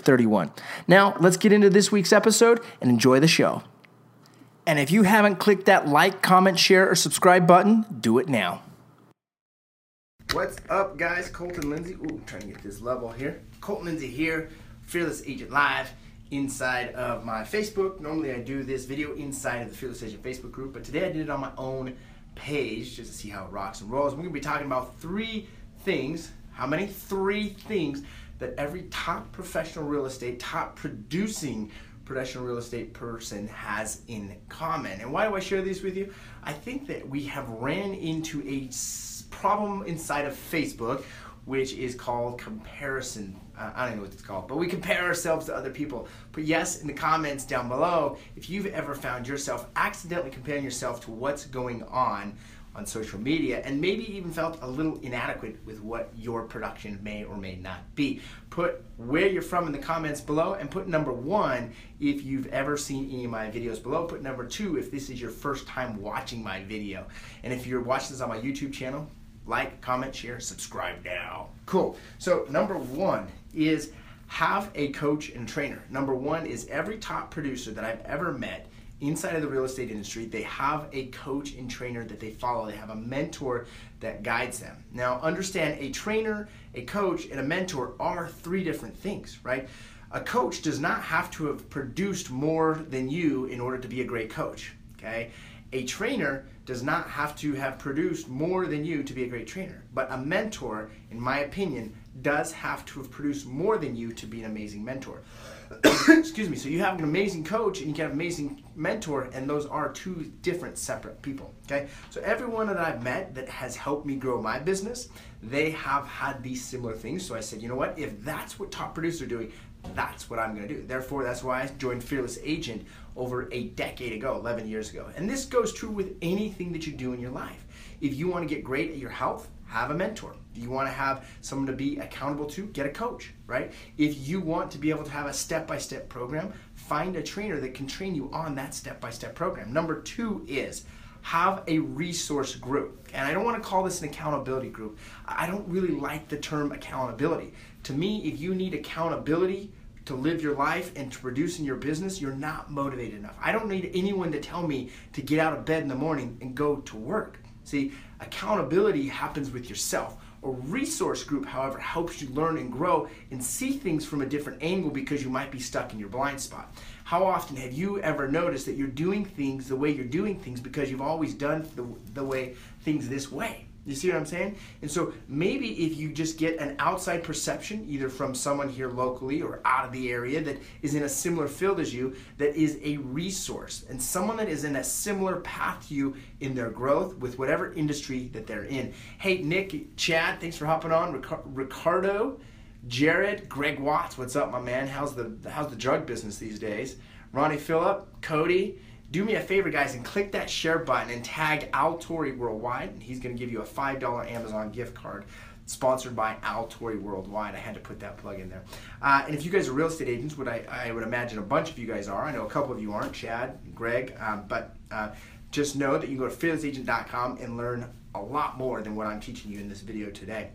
31. Now, let's get into this week's episode and enjoy the show. And if you haven't clicked that like, comment, share, or subscribe button, do it now. What's up, guys? Colton Lindsay. Ooh, trying to get this level here. Colton Lindsay here, Fearless Agent Live, inside of my Facebook. Normally, I do this video inside of the Fearless Agent Facebook group, but today I did it on my own page just to see how it rocks and rolls. We're gonna be talking about three things. How many? Three things that every top professional real estate, top producing professional real estate person has in common. And why do I share these with you? I think that we have ran into a problem inside of Facebook which is called comparison. Uh, I don't know what it's called, but we compare ourselves to other people. Put yes in the comments down below if you've ever found yourself accidentally comparing yourself to what's going on on social media and maybe even felt a little inadequate with what your production may or may not be. Put where you're from in the comments below and put number one if you've ever seen any of my videos below. Put number two if this is your first time watching my video. And if you're watching this on my YouTube channel, like, comment, share, subscribe now. Cool. So, number one is have a coach and trainer. Number one is every top producer that I've ever met inside of the real estate industry, they have a coach and trainer that they follow. They have a mentor that guides them. Now, understand a trainer, a coach, and a mentor are three different things, right? A coach does not have to have produced more than you in order to be a great coach, okay? A trainer does not have to have produced more than you to be a great trainer. But a mentor, in my opinion, does have to have produced more than you to be an amazing mentor. Excuse me. So you have an amazing coach and you can have an amazing mentor, and those are two different separate people. Okay. So everyone that I've met that has helped me grow my business, they have had these similar things. So I said, you know what? If that's what top producers are doing, that's what I'm going to do. Therefore, that's why I joined Fearless Agent over a decade ago, 11 years ago. And this goes true with anything that you do in your life. If you want to get great at your health, have a mentor. If you want to have someone to be accountable to, get a coach, right? If you want to be able to have a step by step program, find a trainer that can train you on that step by step program. Number two is have a resource group. And I don't want to call this an accountability group. I don't really like the term accountability. To me, if you need accountability, to live your life and to produce in your business, you're not motivated enough. I don't need anyone to tell me to get out of bed in the morning and go to work. See, accountability happens with yourself. A resource group, however, helps you learn and grow and see things from a different angle because you might be stuck in your blind spot. How often have you ever noticed that you're doing things the way you're doing things because you've always done the, the way things this way? You see what I'm saying? And so maybe if you just get an outside perception, either from someone here locally or out of the area that is in a similar field as you, that is a resource, and someone that is in a similar path to you in their growth with whatever industry that they're in. Hey, Nick, Chad, thanks for hopping on. Ricardo, Jared, Greg Watts, what's up, my man? How's the how's the drug business these days? Ronnie Phillip, Cody, do me a favor, guys, and click that share button and tag Al Worldwide, and he's going to give you a $5 Amazon gift card sponsored by Al Worldwide. I had to put that plug in there. Uh, and if you guys are real estate agents, what I, I, would imagine a bunch of you guys are, I know a couple of you aren't, Chad, Greg, um, but uh, just know that you can go to fearlessagent.com and learn a lot more than what I'm teaching you in this video today.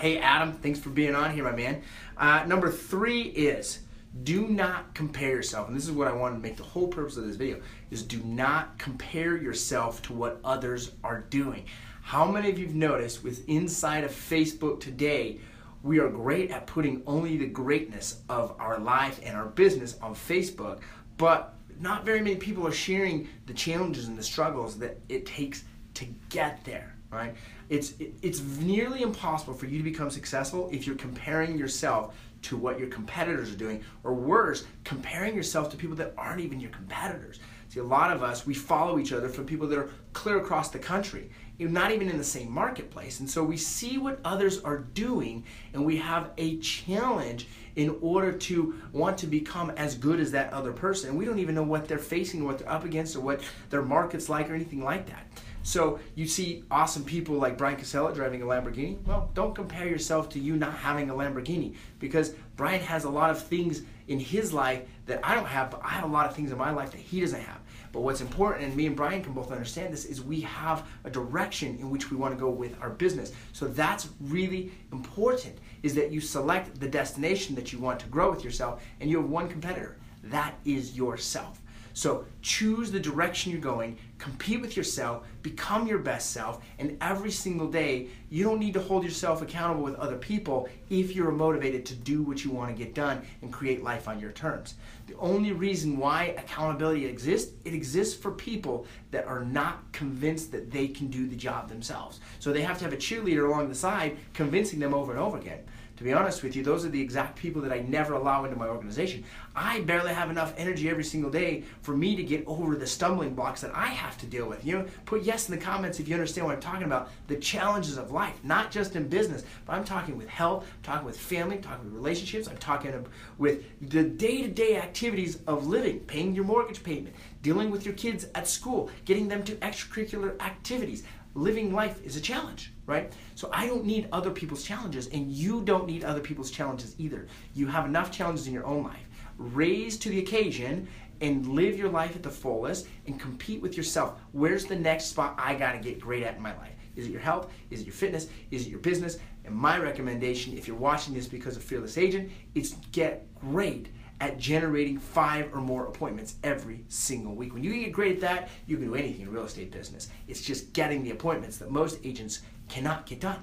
Hey, Adam, thanks for being on here, my man. Uh, number three is do not compare yourself and this is what i wanted to make the whole purpose of this video is do not compare yourself to what others are doing. How many of you've noticed with inside of facebook today we are great at putting only the greatness of our life and our business on facebook but not very many people are sharing the challenges and the struggles that it takes to get there, right? It's it's nearly impossible for you to become successful if you're comparing yourself to what your competitors are doing, or worse, comparing yourself to people that aren't even your competitors. See, a lot of us, we follow each other from people that are clear across the country, not even in the same marketplace. And so we see what others are doing, and we have a challenge in order to want to become as good as that other person. And we don't even know what they're facing, or what they're up against, or what their market's like, or anything like that. So you see awesome people like Brian Casella driving a Lamborghini. Well, don't compare yourself to you not having a Lamborghini because Brian has a lot of things in his life that I don't have, but I have a lot of things in my life that he doesn't have. But what's important, and me and Brian can both understand this, is we have a direction in which we want to go with our business. So that's really important, is that you select the destination that you want to grow with yourself, and you have one competitor. That is yourself. So choose the direction you're going, compete with yourself, become your best self, and every single day, you don't need to hold yourself accountable with other people if you're motivated to do what you want to get done and create life on your terms. The only reason why accountability exists, it exists for people that are not convinced that they can do the job themselves. So they have to have a cheerleader along the side convincing them over and over again to be honest with you, those are the exact people that I never allow into my organization. I barely have enough energy every single day for me to get over the stumbling blocks that I have to deal with. You know, put yes in the comments if you understand what I'm talking about. The challenges of life, not just in business, but I'm talking with health, I'm talking with family, I'm talking with relationships, I'm talking with the day-to-day activities of living, paying your mortgage payment, dealing with your kids at school, getting them to extracurricular activities living life is a challenge, right? So I don't need other people's challenges, and you don't need other people's challenges either. You have enough challenges in your own life. Raise to the occasion and live your life at the fullest and compete with yourself. Where's the next spot I got to get great at in my life? Is it your health? Is it your fitness? Is it your business? And my recommendation, if you're watching this because of Fearless Agent, is get great at generating five or more appointments every single week. When you get great at that, you can do anything in real estate business. It's just getting the appointments that most agents cannot get done.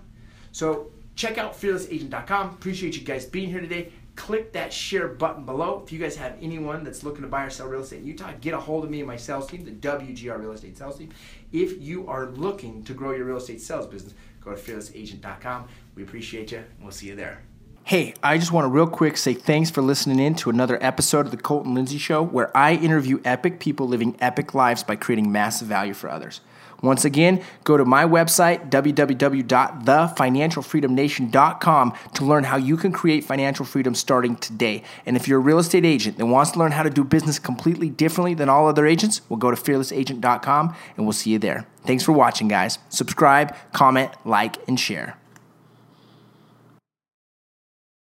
So check out fearlessagent.com. Appreciate you guys being here today. Click that share button below. If you guys have anyone that's looking to buy or sell real estate in Utah, get a hold of me and my sales team, the WGR Real Estate Sales Team. If you are looking to grow your real estate sales business, go to fearlessagent.com. We appreciate you, and we'll see you there. Hey, I just want to real quick say thanks for listening in to another episode of the Colton Lindsay Show, where I interview epic people living epic lives by creating massive value for others. Once again, go to my website, www.thefinancialfreedomnation.com, to learn how you can create financial freedom starting today. And if you're a real estate agent that wants to learn how to do business completely differently than all other agents, we'll go to fearlessagent.com and we'll see you there. Thanks for watching, guys. Subscribe, comment, like, and share.